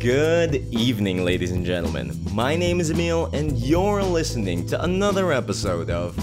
Good evening, ladies and gentlemen. My name is Emil, and you're listening to another episode of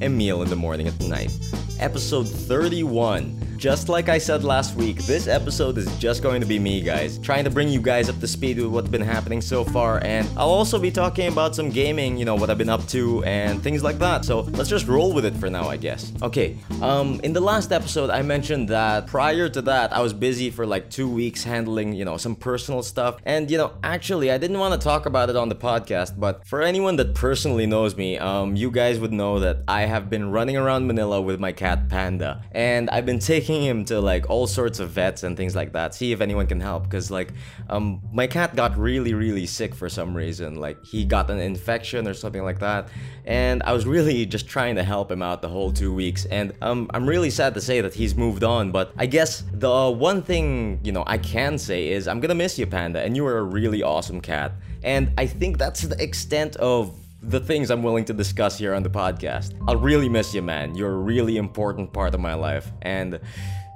Emil in the Morning at Night, episode 31. Just like I said last week, this episode is just going to be me, guys, trying to bring you guys up to speed with what's been happening so far, and I'll also be talking about some gaming, you know, what I've been up to, and things like that. So let's just roll with it for now, I guess. Okay, um, in the last episode, I mentioned that prior to that, I was busy for like two weeks handling, you know, some personal stuff, and you know, actually, I didn't want to talk about it on the podcast, but for anyone that personally knows me, um, you guys would know that I have been running around Manila with my cat Panda, and I've been taking him to like all sorts of vets and things like that. See if anyone can help because like um my cat got really really sick for some reason. Like he got an infection or something like that, and I was really just trying to help him out the whole two weeks. And um I'm really sad to say that he's moved on, but I guess the one thing you know I can say is I'm gonna miss you, Panda, and you were a really awesome cat. And I think that's the extent of the things I'm willing to discuss here on the podcast. I'll really miss you, man. You're a really important part of my life, and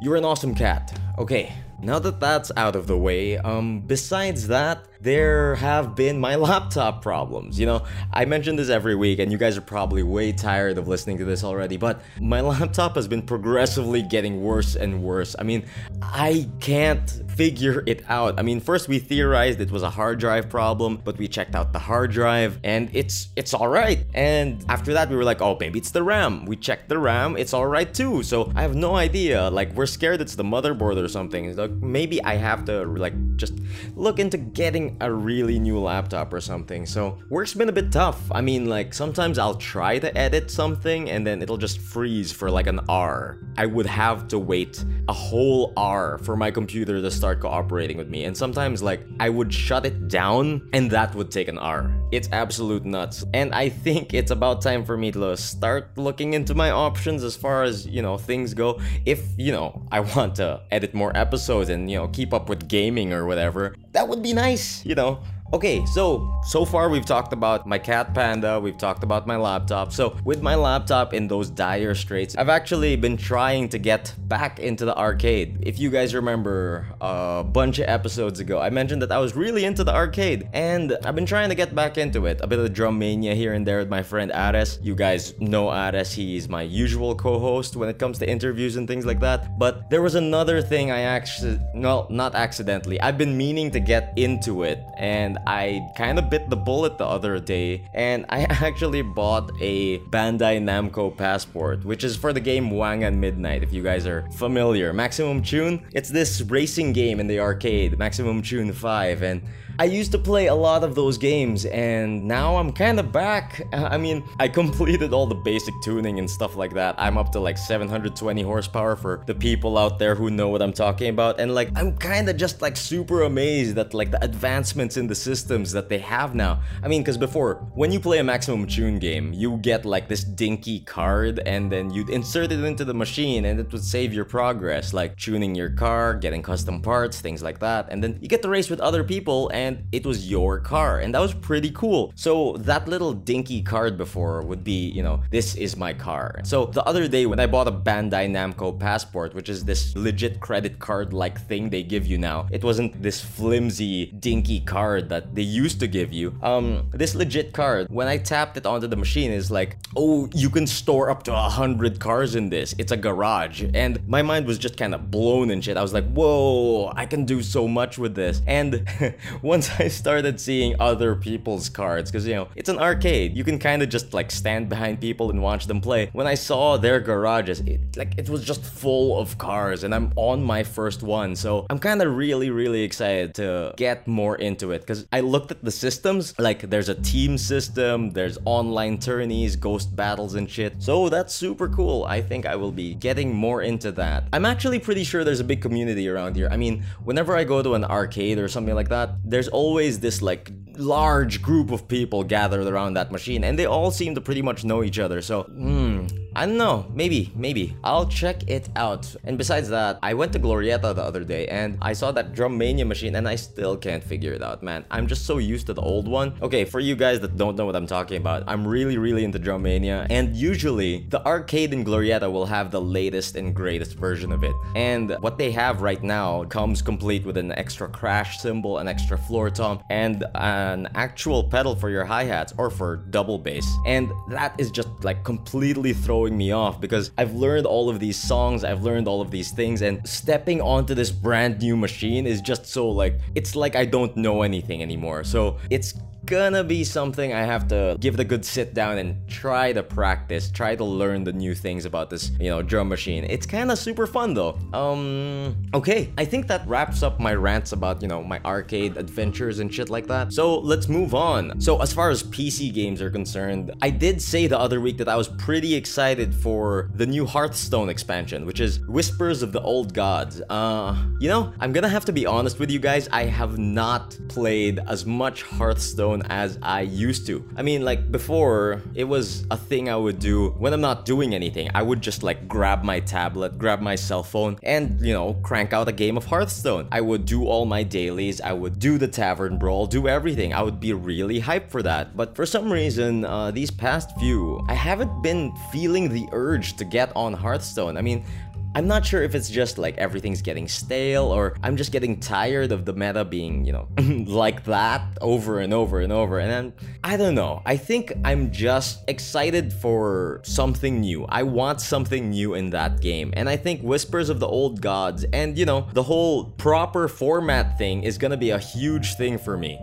you're an awesome cat. Okay, now that that's out of the way, um, besides that, there have been my laptop problems. You know, I mention this every week, and you guys are probably way tired of listening to this already, but my laptop has been progressively getting worse and worse. I mean, I can't figure it out. I mean, first we theorized it was a hard drive problem, but we checked out the hard drive and it's it's all right. And after that we were like, "Oh, maybe it's the RAM." We checked the RAM, it's all right too. So, I have no idea. Like we're scared it's the motherboard or something. Like maybe I have to like just look into getting a really new laptop or something. So, work's been a bit tough. I mean, like sometimes I'll try to edit something and then it'll just freeze for like an hour. I would have to wait a whole hour for my computer to start cooperating with me. And sometimes, like, I would shut it down and that would take an hour. It's absolute nuts. And I think it's about time for me to start looking into my options as far as, you know, things go. If, you know, I want to edit more episodes and, you know, keep up with gaming or whatever, that would be nice, you know. Okay, so so far we've talked about my cat panda, we've talked about my laptop. So with my laptop in those dire straits, I've actually been trying to get back into the arcade. If you guys remember a bunch of episodes ago, I mentioned that I was really into the arcade and I've been trying to get back into it. A bit of drum mania here and there with my friend Ares. You guys know Ares, he's my usual co-host when it comes to interviews and things like that. But there was another thing I actually no, not accidentally. I've been meaning to get into it and I kind of bit the bullet the other day and I actually bought a Bandai Namco passport, which is for the game Wangan Midnight, if you guys are familiar. Maximum Tune, it's this racing game in the arcade, Maximum Tune 5, and I used to play a lot of those games and now I'm kind of back. I mean, I completed all the basic tuning and stuff like that. I'm up to like 720 horsepower for the people out there who know what I'm talking about. And like, I'm kind of just like super amazed at like the advancements in the systems that they have now. I mean, because before, when you play a maximum tune game, you get like this dinky card and then you'd insert it into the machine and it would save your progress, like tuning your car, getting custom parts, things like that. And then you get to race with other people and and it was your car. And that was pretty cool. So that little dinky card before would be, you know, this is my car. So the other day when I bought a Bandai Namco passport, which is this legit credit card like thing they give you now, it wasn't this flimsy, dinky card that they used to give you. Um, this legit card, when I tapped it onto the machine, is like, oh, you can store up to a hundred cars in this. It's a garage. And my mind was just kind of blown and shit. I was like, whoa, I can do so much with this. And once I started seeing other people's cards, because you know, it's an arcade. You can kind of just like stand behind people and watch them play. When I saw their garages, it like it was just full of cars, and I'm on my first one. So I'm kind of really, really excited to get more into it because I looked at the systems. Like there's a team system, there's online tourneys, ghost battles and shit. So that's super cool. I think I will be getting more into that. I'm actually pretty sure there's a big community around here. I mean, whenever I go to an arcade or something like that, there's there's always this like large group of people gathered around that machine and they all seem to pretty much know each other so hmm I don't know. Maybe, maybe. I'll check it out. And besides that, I went to Glorietta the other day and I saw that Drum Mania machine and I still can't figure it out, man. I'm just so used to the old one. Okay, for you guys that don't know what I'm talking about, I'm really, really into Drum Mania. And usually, the arcade in Glorietta will have the latest and greatest version of it. And what they have right now comes complete with an extra crash cymbal, an extra floor tom, and an actual pedal for your hi-hats or for double bass. And that is just like completely throwing me off because I've learned all of these songs, I've learned all of these things, and stepping onto this brand new machine is just so like, it's like I don't know anything anymore. So it's gonna be something I have to give a good sit down and try to practice, try to learn the new things about this, you know, drum machine. It's kind of super fun though. Um, okay, I think that wraps up my rants about, you know, my arcade adventures and shit like that. So let's move on. So as far as PC games are concerned, I did say the other week that I was pretty excited for the new Hearthstone expansion, which is Whispers of the Old Gods. Uh, you know, I'm gonna have to be honest with you guys, I have not played as much Hearthstone as I used to. I mean, like before, it was a thing I would do when I'm not doing anything. I would just like grab my tablet, grab my cell phone, and you know, crank out a game of Hearthstone. I would do all my dailies, I would do the tavern brawl, do everything. I would be really hyped for that. But for some reason, uh, these past few, I haven't been feeling the urge to get on Hearthstone. I mean, I'm not sure if it's just like everything's getting stale or I'm just getting tired of the meta being, you know, like that over and over and over. And then I don't know. I think I'm just excited for something new. I want something new in that game. And I think Whispers of the Old Gods and, you know, the whole proper format thing is gonna be a huge thing for me.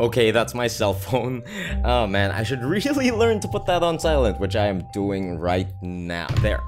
Okay, that's my cell phone. Oh man, I should really learn to put that on silent, which I am doing right now. There.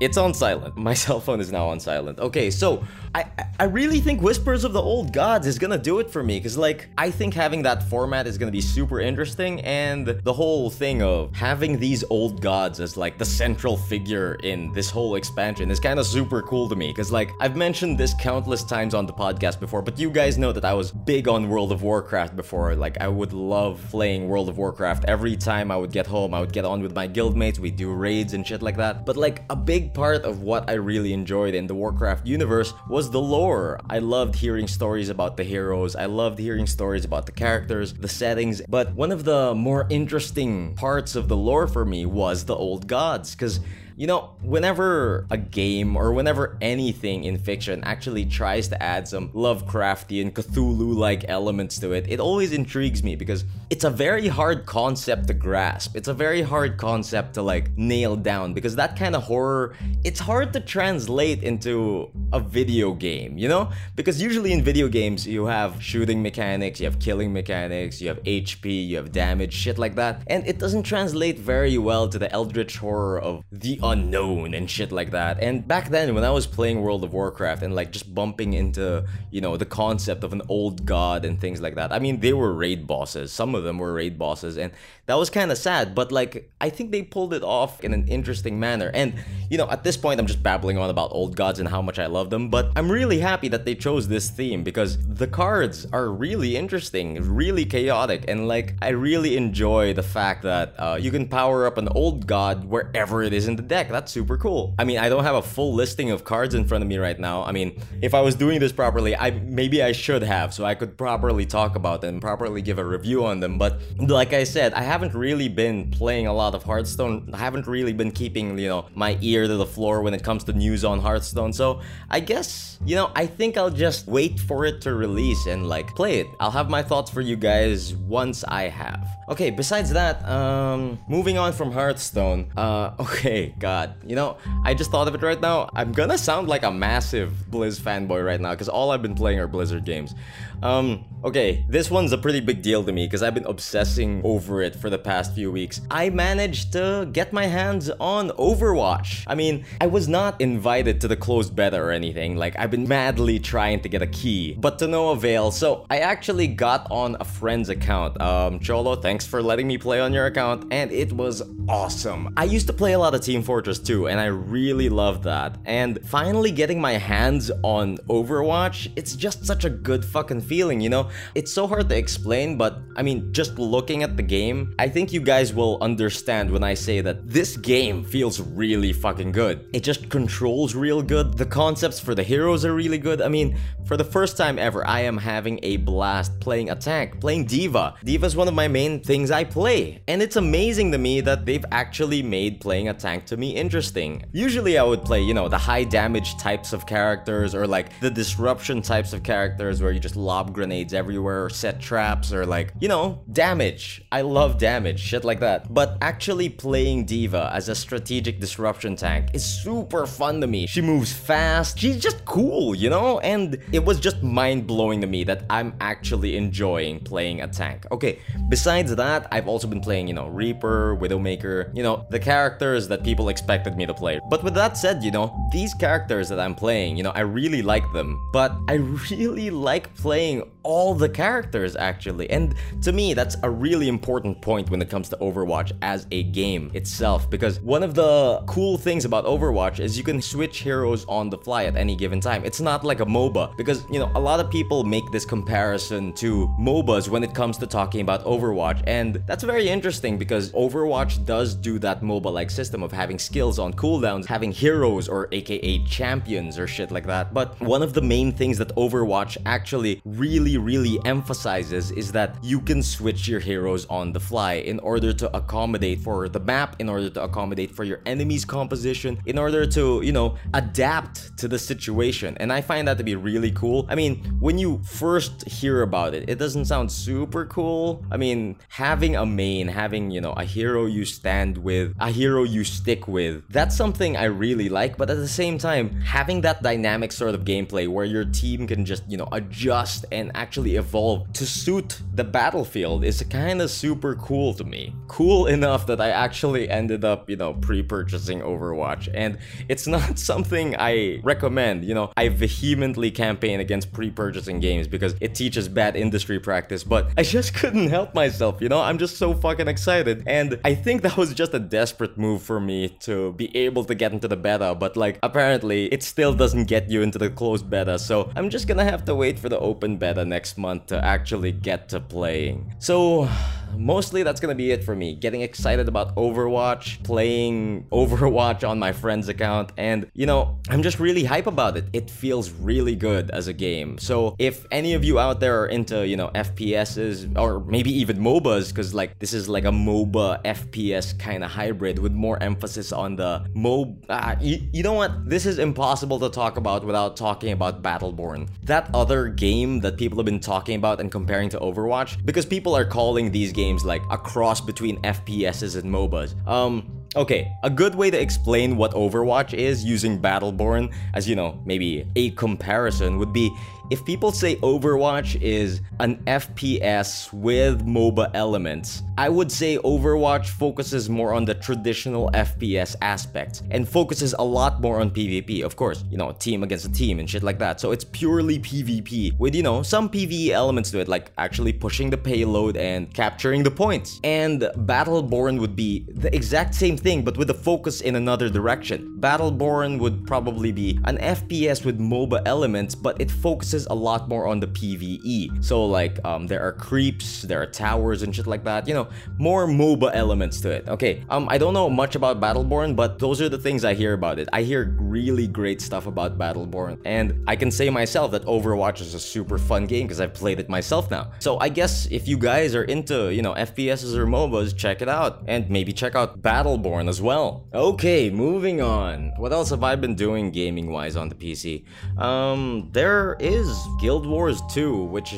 It's on silent. My cell phone is now on silent. Okay, so I I really think Whispers of the Old Gods is gonna do it for me because like I think having that format is gonna be super interesting and the whole thing of having these old gods as like the central figure in this whole expansion is kind of super cool to me because like I've mentioned this countless times on the podcast before, but you guys know that I was big on World of Warcraft before. Like I would love playing World of Warcraft every time I would get home. I would get on with my guildmates. We do raids and shit like that. But like a big part of what I really enjoyed in the Warcraft universe was the lore. I loved hearing stories about the heroes. I loved hearing stories about the characters, the settings. But one of the more interesting parts of the lore for me was the old gods because you know, whenever a game or whenever anything in fiction actually tries to add some Lovecraftian, Cthulhu like elements to it, it always intrigues me because it's a very hard concept to grasp. It's a very hard concept to like nail down because that kind of horror, it's hard to translate into a video game, you know? Because usually in video games, you have shooting mechanics, you have killing mechanics, you have HP, you have damage, shit like that. And it doesn't translate very well to the eldritch horror of the unknown and shit like that. And back then, when I was playing World of Warcraft and like just bumping into, you know, the concept of an old god and things like that, I mean, they were raid bosses. Some of them were raid bosses, and that was kind of sad, but like, I think they pulled it off in an interesting manner. And, you know, at this point, I'm just babbling on about old gods and how much I love them, but I'm really happy that they chose this theme because the cards are really interesting, really chaotic, and like, I really enjoy the fact that uh, you can power up an old god wherever it is in the deck deck. That's super cool. I mean, I don't have a full listing of cards in front of me right now. I mean, if I was doing this properly, I maybe I should have so I could properly talk about them, properly give a review on them. But like I said, I haven't really been playing a lot of Hearthstone. I haven't really been keeping, you know, my ear to the floor when it comes to news on Hearthstone. So I guess, you know, I think I'll just wait for it to release and like play it. I'll have my thoughts for you guys once I have. Okay, besides that, um, moving on from Hearthstone, uh, okay, God, you know, I just thought of it right now. I'm gonna sound like a massive Blizz fanboy right now because all I've been playing are Blizzard games. Um, okay, this one's a pretty big deal to me because I've been obsessing over it for the past few weeks. I managed to get my hands on Overwatch. I mean, I was not invited to the closed beta or anything. Like, I've been madly trying to get a key, but to no avail. So, I actually got on a friend's account. Um, Cholo, thanks for letting me play on your account, and it was awesome. I used to play a lot of Team Fortress 2, and I really love that. And finally getting my hands on Overwatch, it's just such a good fucking feeling, you know? It's so hard to explain, but I mean, just looking at the game, I think you guys will understand when I say that this game feels really fucking good. It just controls real good. The concepts for the heroes are really good. I mean, for the first time ever, I am having a blast playing a tank, playing Diva. D.Va is one of my main things I play, and it's amazing to me that they've actually made playing a tank to me interesting. Usually I would play, you know, the high damage types of characters or like the disruption types of characters where you just lob grenades everywhere or set traps or like, you know, damage. I love damage, shit like that. But actually playing D.Va as a strategic disruption tank is super fun to me. She moves fast, she's just cool, you know? And it was just mind blowing to me that I'm actually enjoying playing a tank. Okay, besides that, I've also been playing, you know, Reaper, Widowmaker, you know, the characters that people expected me to play. But with that said, you know, these characters that I'm playing, you know, I really like them. But I really like playing all the characters actually. And to me, that's a really important point when it comes to Overwatch as a game itself. Because one of the cool things about Overwatch is you can switch heroes on the fly at any given time. It's not like a MOBA. Because, you know, a lot of people make this comparison to MOBAs when it comes to talking about Overwatch. And that's very interesting because Overwatch does do that MOBA like system of having skills on cooldowns, having heroes or aka champions or shit like that. But one of the main things that Overwatch actually really really emphasizes is that you can switch your heroes on the fly in order to accommodate for the map, in order to accommodate for your enemy's composition, in order to, you know, adapt to the situation. And I find that to be really cool. I mean, when you first hear about it, it doesn't sound super cool. I mean, having a main, having, you know, a hero you stand with, a hero you stick with, that's something I really like. But at the same time, having that dynamic sort of gameplay where your team can just, you know, adjust and actually evolve to suit the battlefield is kind of super cool to me. Cool enough that I actually ended up, you know, pre-purchasing Overwatch. And it's not something I recommend, you know. I vehemently campaign against pre-purchasing games because it teaches bad industry practice, but I just couldn't help myself, you know. I'm just so fucking excited. And I think that was just a desperate move for me to be able to get into the beta, but like apparently it still doesn't get you into the closed beta. So I'm just gonna have to wait for the open beta next month to actually get to playing. So mostly that's gonna be it for me. Getting excited about Overwatch, playing Overwatch on my friend's account, and you know, I'm just really hype about it. It feels really good as a game. So if any of you out there are into, you know, FPSs or maybe even MOBAs, because like this is like a MOBA FPS kind of hybrid with more emphasis on the MOB. Uh, you, you know what? This is impossible to talk about without talking about Battleborn. That other game that people have been talking about and comparing to Overwatch, because people are calling these games like a cross between FPSs and MOBAs. Um, Okay, a good way to explain what Overwatch is using Battleborn as, you know, maybe a comparison would be if people say Overwatch is an FPS with MOBA elements, I would say Overwatch focuses more on the traditional FPS aspect and focuses a lot more on PvP. Of course, you know, team against a team and shit like that. So it's purely PvP with, you know, some PvE elements to it, like actually pushing the payload and capturing the points. And Battleborn would be the exact same thing, but with a focus in another direction. Battleborn would probably be an FPS with MOBA elements, but it focuses a lot more on the PvE. So like, um, there are creeps, there are towers and shit like that. You know, more MOBA elements to it. Okay, um, I don't know much about Battleborn, but those are the things I hear about it. I hear really great stuff about Battleborn, and I can say myself that Overwatch is a super fun game because I've played it myself now. So I guess if you guys are into, you know, FPSs or MOBAs, check it out, and maybe check out Battleborn as well. Okay, moving on. What else have I been doing gaming-wise on the PC? Um, there is Guild Wars 2, which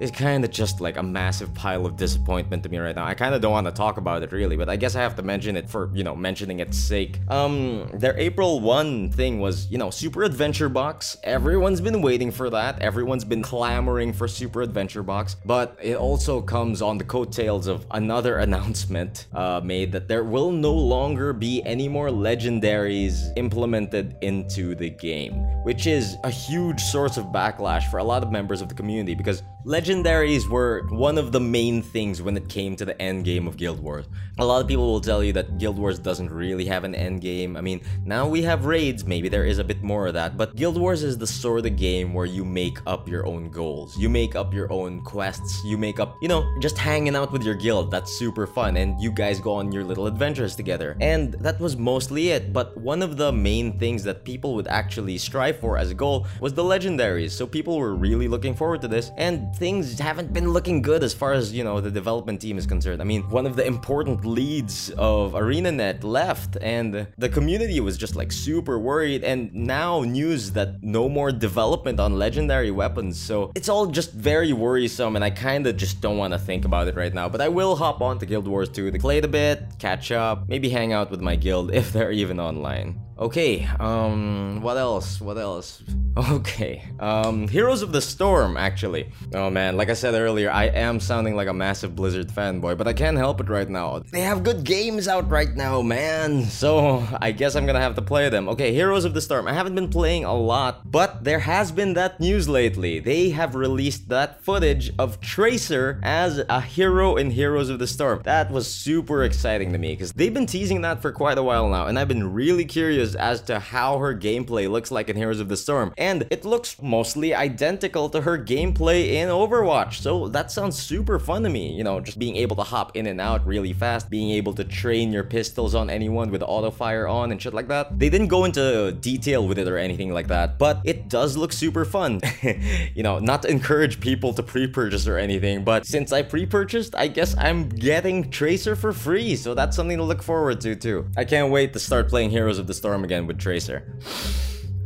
is kind of just like a massive pile of disappointment to me right now. I kind of don't want to talk about it really, but I guess I have to mention it for, you know, mentioning its sake. Um, their April 1 thing was, you know, Super Adventure Box. Everyone's been waiting for that. Everyone's been clamoring for Super Adventure Box, but it also comes on the coattails of another announcement uh, made that there will no longer be any more legendaries implemented into the game, which is a huge source of backlash for a lot of members of the community because legendaries were one of the main things when it came to the end game of Guild Wars. A lot of people will tell you that Guild Wars doesn't really have an end game. I mean, now we have raids, maybe there is a bit more of that, but Guild Wars is the sort of game where you make up your own goals. You make up your own quests. You make up, you know, just hanging out with your guild. That's super fun, and you guys go on your little adventures together. And that was mostly it, but one of the main things that people would actually strive for as a goal was the legendaries. So people were really looking forward to this, and things haven't been looking good as far as, you know, the development team is concerned. I mean, one of the important leads of ArenaNet left, and the community was just like super worried. And now news that no more development on legendary weapons. So it's all just very worrisome, and I kind of just don't want to think about it right now. But I will hop on to Guild Wars 2 to play it a bit, catch up, maybe hang out with my guild if they're even online. Okay, um, what else? What else? Okay, um, Heroes of the Storm, actually. Oh man, like I said earlier, I am sounding like a massive Blizzard fanboy, but I can't help it right now. They have good games out right now, man. So, I guess I'm gonna have to play them. Okay, Heroes of the Storm. I haven't been playing a lot, but there has been that news lately. They have released that footage of Tracer as a hero in Heroes of the Storm. That was super exciting to me, because they've been teasing that for quite a while now, and I've been really curious as to how her gameplay looks like in Heroes of the Storm. And it looks mostly identical to her gameplay in Overwatch. So that sounds super fun to me. You know, just being able to hop in and out really fast, being able to train your pistols on anyone with auto fire on and shit like that. They didn't go into detail with it or anything like that, but it does look super fun. you know, not to encourage people to pre-purchase or anything, but since I pre-purchased, I guess I'm getting Tracer for free, so that's something to look forward to too. I can't wait to start playing Heroes of the Storm again with Tracer.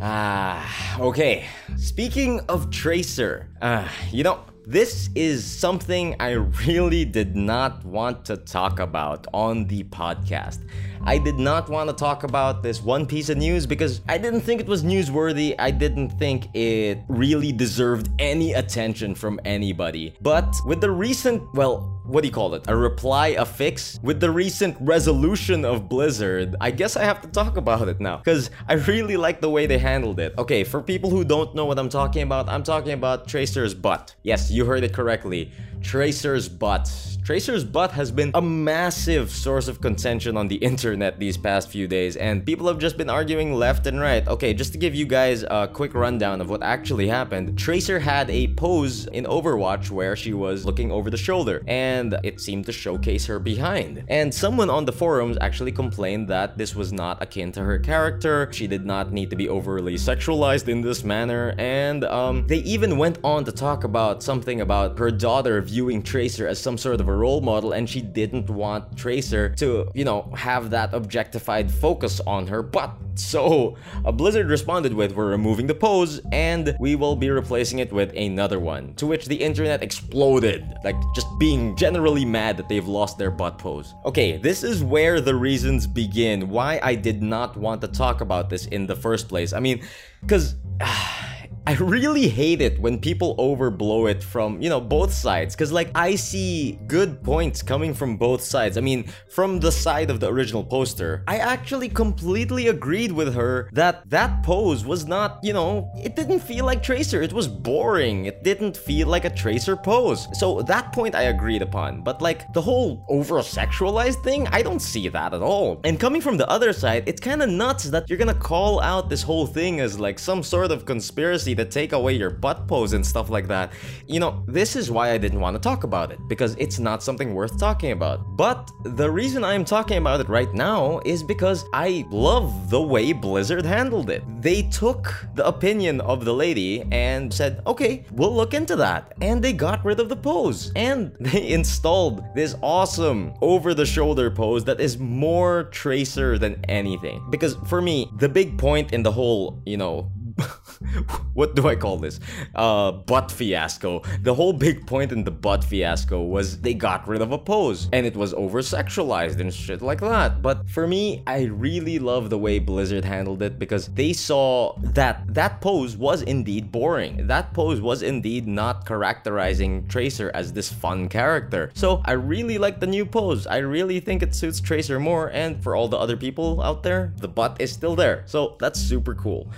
Ah, okay. Speaking of Tracer, uh, you know, this is something I really did not want to talk about on the podcast. I did not want to talk about this one piece of news because I didn't think it was newsworthy. I didn't think it really deserved any attention from anybody. But with the recent, well, what do you call it? A reply, a fix? With the recent resolution of Blizzard, I guess I have to talk about it now. Because I really like the way they handled it. Okay, for people who don't know what I'm talking about, I'm talking about Tracer's butt. Yes, you heard it correctly. Tracer's butt. Tracer's butt has been a massive source of contention on the internet these past few days, and people have just been arguing left and right. Okay, just to give you guys a quick rundown of what actually happened, Tracer had a pose in Overwatch where she was looking over the shoulder, and it seemed to showcase her behind. And someone on the forums actually complained that this was not akin to her character, she did not need to be overly sexualized in this manner, and um, they even went on to talk about something about her daughter viewing Tracer as some sort of a role model and she didn't want Tracer to, you know, have that objectified focus on her butt. So, a Blizzard responded with, We're removing the pose and we will be replacing it with another one. To which the internet exploded, like just being generally mad that they've lost their butt pose. Okay, this is where the reasons begin why I did not want to talk about this in the first place. I mean, because. I really hate it when people overblow it from, you know, both sides. Cause like I see good points coming from both sides. I mean, from the side of the original poster, I actually completely agreed with her that that pose was not, you know, it didn't feel like Tracer. It was boring. It didn't feel like a Tracer pose. So that point I agreed upon. But like the whole over sexualized thing, I don't see that at all. And coming from the other side, it's kind of nuts that you're gonna call out this whole thing as like some sort of conspiracy to take away your butt pose and stuff like that. You know, this is why I didn't want to talk about it, because it's not something worth talking about. But the reason I'm talking about it right now is because I love the way Blizzard handled it. They took the opinion of the lady and said, okay, we'll look into that. And they got rid of the pose. And they installed this awesome over the shoulder pose that is more tracer than anything. Because for me, the big point in the whole, you know, what do I call this? Uh, butt fiasco. The whole big point in the butt fiasco was they got rid of a pose and it was over sexualized and shit like that. But for me, I really love the way Blizzard handled it because they saw that that pose was indeed boring. That pose was indeed not characterizing Tracer as this fun character. So I really like the new pose. I really think it suits Tracer more and for all the other people out there, the butt is still there. So that's super cool.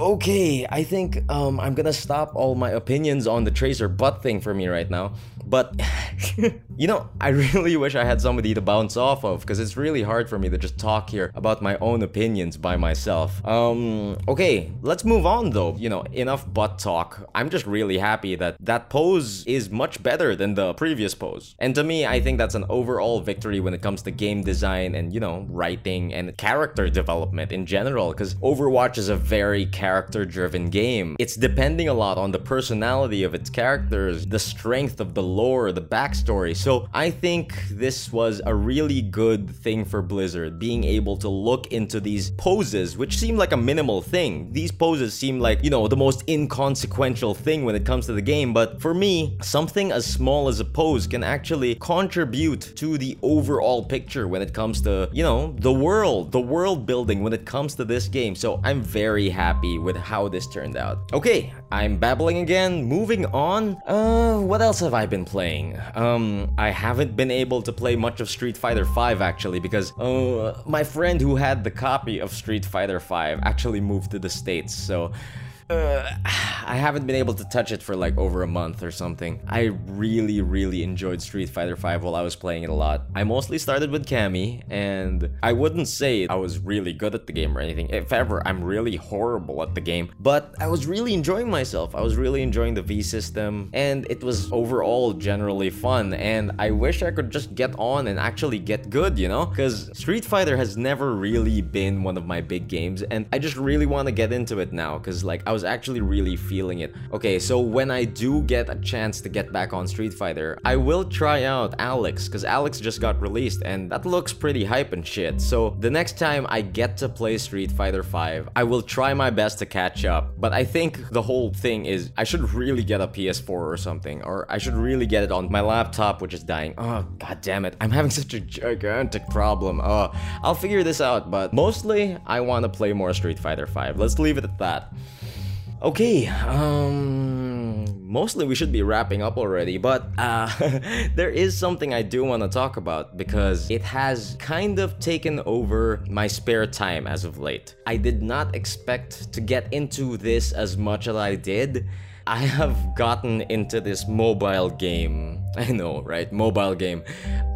Okay, I think um, I'm gonna stop all my opinions on the Tracer butt thing for me right now. But, you know, I really wish I had somebody to bounce off of because it's really hard for me to just talk here about my own opinions by myself. Um, okay, let's move on though. You know, enough butt talk. I'm just really happy that that pose is much better than the previous pose. And to me, I think that's an overall victory when it comes to game design and, you know, writing and character development in general because Overwatch is a very character driven game. It's depending a lot on the personality of its characters, the strength of the lore, the backstory. So I think this was a really good thing for Blizzard, being able to look into these poses, which seem like a minimal thing. These poses seem like, you know, the most inconsequential thing when it comes to the game, but for me, something as small as a pose can actually contribute to the overall picture when it comes to, you know, the world, the world building when it comes to this game. So I'm very happy with how this turned out. Okay, I'm babbling again. Moving on. Uh, what else have I been playing. Um, I haven't been able to play much of Street Fighter V actually because uh, my friend who had the copy of Street Fighter V actually moved to the States, so uh, I haven't been able to touch it for like over a month or something. I really, really enjoyed Street Fighter V while I was playing it a lot. I mostly started with Cammy, and I wouldn't say I was really good at the game or anything. If ever, I'm really horrible at the game. But I was really enjoying myself. I was really enjoying the V system, and it was overall generally fun. And I wish I could just get on and actually get good, you know? Because Street Fighter has never really been one of my big games, and I just really want to get into it now. Because like I was actually really feeling it. Okay, so when I do get a chance to get back on Street Fighter, I will try out Alex, because Alex just got released and that looks pretty hype and shit. So the next time I get to play Street Fighter 5, I will try my best to catch up. But I think the whole thing is I should really get a PS4 or something, or I should really get it on my laptop, which is dying. Oh, god damn it. I'm having such a gigantic problem. Oh, I'll figure this out, but mostly I want to play more Street Fighter 5. Let's leave it at that. Okay, um, mostly we should be wrapping up already, but uh, there is something I do want to talk about because it has kind of taken over my spare time as of late. I did not expect to get into this as much as I did. I have gotten into this mobile game. I know, right? Mobile game.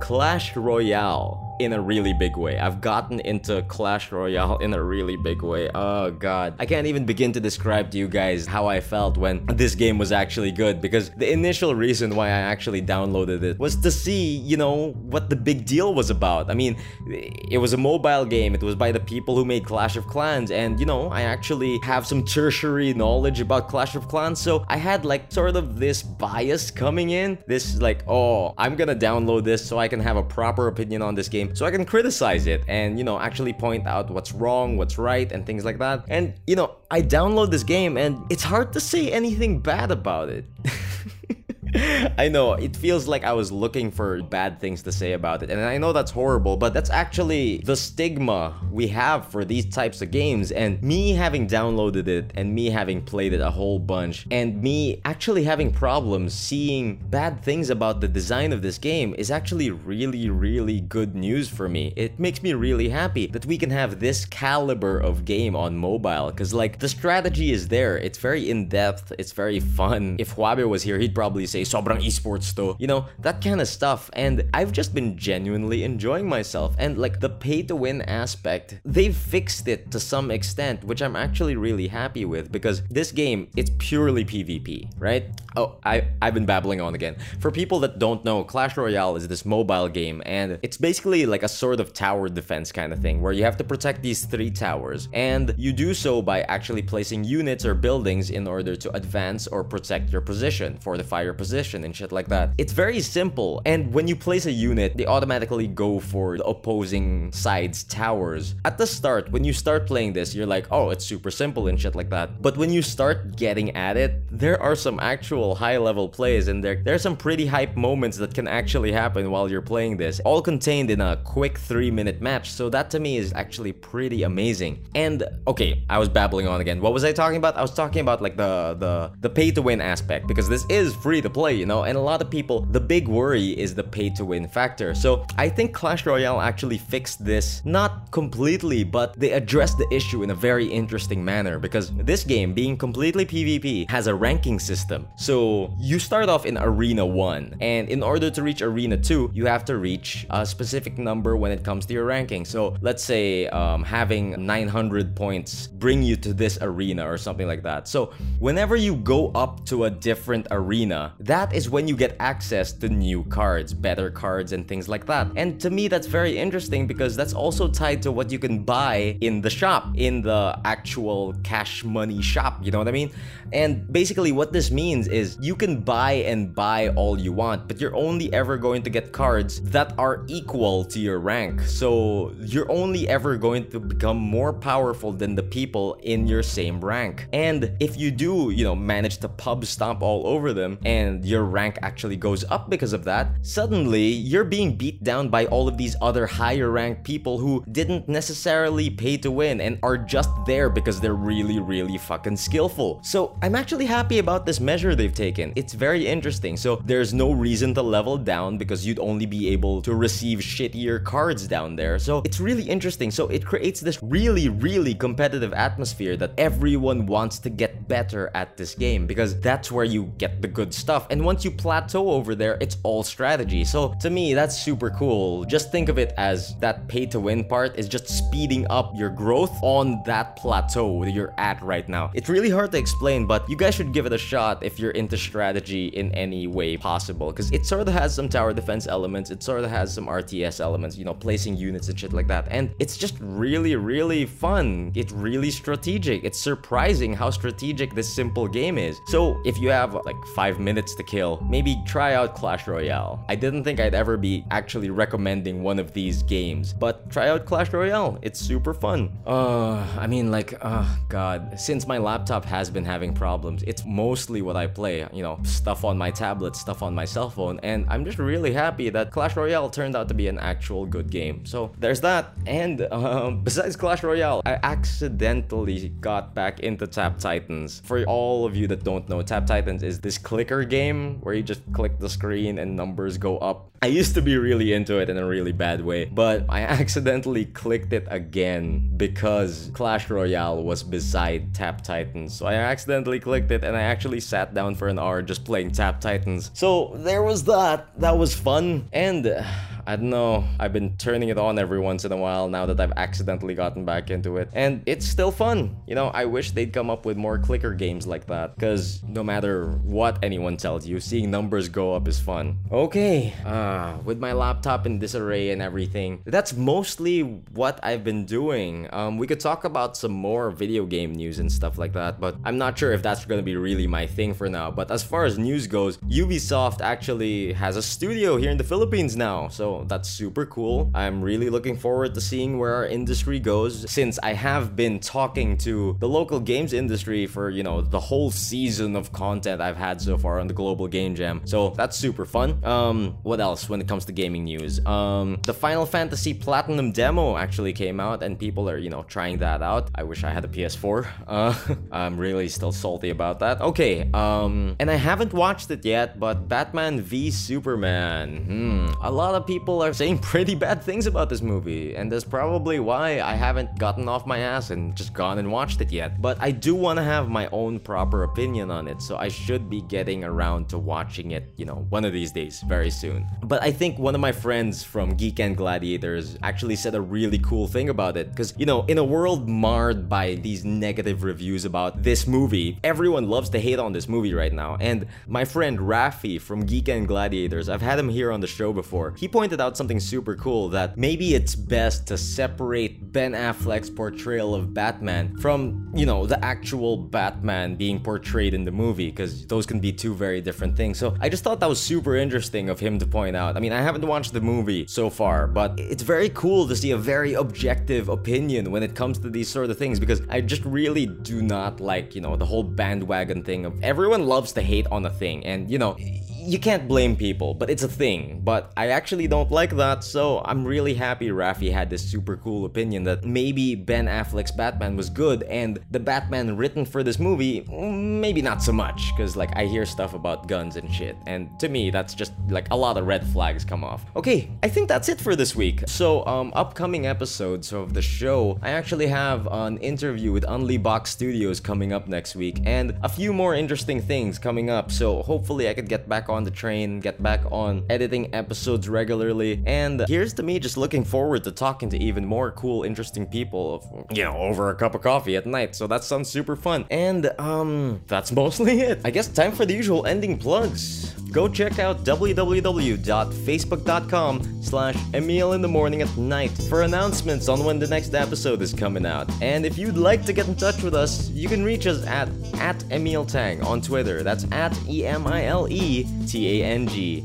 Clash Royale in a really big way. I've gotten into Clash Royale in a really big way. Oh god. I can't even begin to describe to you guys how I felt when this game was actually good because the initial reason why I actually downloaded it was to see, you know, what the big deal was about. I mean, it was a mobile game. It was by the people who made Clash of Clans and, you know, I actually have some tertiary knowledge about Clash of Clans, so I had like sort of this bias coming in. This like, oh, I'm going to download this so I can have a proper opinion on this game so I can criticize it and, you know, actually point out what's wrong, what's right, and things like that. And, you know, I download this game and it's hard to say anything bad about it. I know, it feels like I was looking for bad things to say about it, and I know that's horrible, but that's actually the stigma we have for these types of games. And me having downloaded it, and me having played it a whole bunch, and me actually having problems seeing bad things about the design of this game is actually really, really good news for me. It makes me really happy that we can have this caliber of game on mobile, because like the strategy is there, it's very in depth, it's very fun. If Huabe was here, he'd probably say, Eh, sobrang esports to. You know, that kind of stuff. And I've just been genuinely enjoying myself. And like the pay to win aspect, they've fixed it to some extent, which I'm actually really happy with because this game, it's purely PvP, right? Oh, I, I've been babbling on again. For people that don't know, Clash Royale is this mobile game and it's basically like a sort of tower defense kind of thing where you have to protect these three towers. And you do so by actually placing units or buildings in order to advance or protect your position, fortify your position and shit like that. It's very simple. And when you place a unit, they automatically go for the opposing side's towers. At the start, when you start playing this, you're like, oh, it's super simple and shit like that. But when you start getting at it, there are some actual actual high level plays, and there, there are some pretty hype moments that can actually happen while you're playing this, all contained in a quick three minute match. So that to me is actually pretty amazing. And okay, I was babbling on again. What was I talking about? I was talking about like the the the pay to win aspect because this is free to play, you know, and a lot of people the big worry is the pay to win factor. So I think Clash Royale actually fixed this not completely, but they addressed the issue in a very interesting manner because this game being completely PvP has a ranking system. So you start off in Arena 1 and in order to reach Arena 2, you have to reach a specific number when it comes to your ranking. So let's say um, having 900 points bring you to this arena or something like that. So whenever you go up to a different arena, that is when you get access to new cards, better cards, and things like that. And to me, that's very interesting because that's also tied to what you can buy in the shop, in the actual cash money shop. You know what I mean? And basically, what this means is you can buy and buy all you want, but you're only ever going to get cards that are equal to your rank. So you're only ever going to become more powerful than the people in your same rank. And if you do, you know, manage to pub stomp all over them and your rank actually goes up because of that, suddenly you're being beat down by all of these other higher ranked people who didn't necessarily pay to win and are just there because they're really, really fucking skillful. So I'm actually happy about this measure they've taken. It's very interesting. So there's no reason to level down because you'd only be able to receive shittier cards down there. So it's really interesting. So it creates this really, really competitive atmosphere that everyone wants to get better at this game because that's where you get the good stuff. And once you plateau over there, it's all strategy. So to me, that's super cool. Just think of it as that pay to win part is just speeding up your growth on that plateau that you're at right now. It's really hard to explain, but you guys should give it a shot if you're into strategy in any way possible because it sort of has some tower defense elements, it sort of has some RTS elements, you know, placing units and shit like that. And it's just really, really fun. It's really strategic. It's surprising how strategic this simple game is. So if you have like five minutes to kill, maybe try out Clash Royale. I didn't think I'd ever be actually recommending one of these games, but try out Clash Royale. It's super fun. Uh, I mean, like, uh, God, since my laptop has been having problems, it's mostly what I play, you know, stuff on my tablet, stuff on my cell phone, and I'm just really happy that Clash Royale turned out to be an actual good game. So there's that. And um, besides Clash Royale, I accidentally got back into Tap Titans. For all of you that don't know, Tap Titans is this clicker game where you just click the screen and numbers go up. I used to be really into it in a really bad way, but I accidentally clicked it again because Clash Royale was beside Tap Titans. So I accidentally clicked it and I actually sat down for an hour just playing Tap Titans. So there was that. That was fun. And uh, I don't know. I've been turning it on every once in a while now that I've accidentally gotten back into it. And it's still fun. You know, I wish they'd come up with more clicker games like that. Because no matter what anyone tells you, seeing numbers go up is fun. Okay. Uh, with my laptop in disarray and everything, that's mostly what I've been doing. Um, we could talk about some more video game news and stuff like that, but I'm not sure if that's gonna be really my thing for now. But as far as news goes, Ubisoft actually has a studio here in the Philippines now. So that's super cool. I'm really looking forward to seeing where our industry goes since I have been talking to the local games industry for, you know, the whole season of content I've had so far on the Global Game Jam. So that's super fun. Um, what else when it comes to gaming news? Um, the Final Fantasy Platinum demo actually came out and people are, you know, trying that out. I wish I had a PS4. Uh, I'm really still salty about that. Okay, um, and I haven't watched it yet, but Batman v Superman. Hmm, a lot of people are saying pretty bad things about this movie, and that's probably why I haven't gotten off my ass and just gone and watched it yet. But I do want to have my own proper opinion on it, so I should be getting around to watching it, you know, one of these days, very soon. But I think one of my friends from Geek and Gladiators actually said a really cool thing about it, because, you know, in a world marred by these negative reviews about this movie, everyone loves to hate on this movie right now. And my friend Rafi from Geek and Gladiators, I've had him here on the show before, he pointed pointed out something super cool that maybe it's best to separate Ben Affleck's portrayal of Batman from, you know, the actual Batman being portrayed in the movie, because those can be two very different things. So I just thought that was super interesting of him to point out. I mean, I haven't watched the movie so far, but it's very cool to see a very objective opinion when it comes to these sort of things because I just really do not like, you know, the whole bandwagon thing of everyone loves to hate on a thing. And, you know, you can't blame people, but it's a thing. But I actually don't like that, so I'm really happy Rafi had this super cool opinion that maybe Ben Affleck's Batman was good and the Batman written for this movie, maybe not so much. Because, like, I hear stuff about guns and shit, and to me, that's just like a lot of red flags come off. Okay, I think that's it for this week. So, um, upcoming episodes of the show, I actually have an interview with Unli Box Studios coming up next week, and a few more interesting things coming up. So, hopefully, I could get back on the train, get back on editing episodes regularly, and here's to me just looking forward to talking to even more cool, interesting people, you know, over a cup of coffee at night. So that sounds super fun. And, um, that's mostly it. I guess time for the usual ending plugs go check out www.facebook.com slash Emil in the morning at night for announcements on when the next episode is coming out. And if you'd like to get in touch with us, you can reach us at, at Emil Tang on Twitter. That's at E-M-I-L-E-T-A-N-G.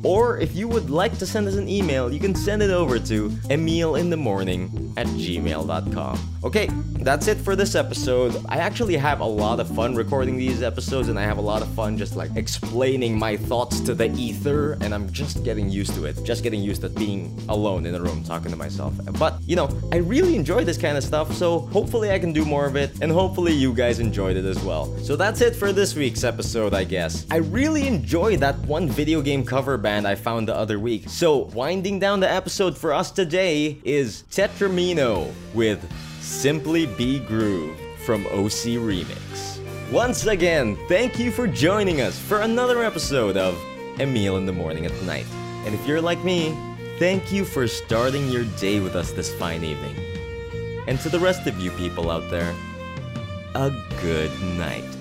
Or if you would like to send us an email, you can send it over to Emil in the emilinthemorning at gmail.com. Okay, that's it for this episode. I actually have a lot of fun recording these episodes and I have a lot of fun just like explaining my thoughts to the ether and I'm just getting used to it. Just getting used to being alone in a room talking to myself. But, you know, I really enjoy this kind of stuff, so hopefully I can do more of it and hopefully you guys enjoyed it as well. So that's it for this week's episode, I guess. I really enjoyed that one video game cover band I found the other week. So, winding down the episode for us today is Tetramino with Simply Be Groove from OC Remix. Once again, thank you for joining us for another episode of Emil in the Morning and at Night. And if you're like me, thank you for starting your day with us this fine evening. And to the rest of you people out there, a good night.